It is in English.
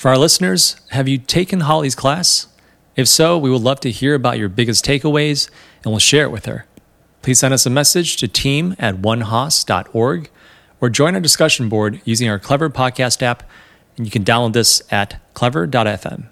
For our listeners, have you taken Holly's class? If so, we would love to hear about your biggest takeaways and we'll share it with her. Please send us a message to team at onehoss.org or join our discussion board using our Clever podcast app, and you can download this at clever.fm.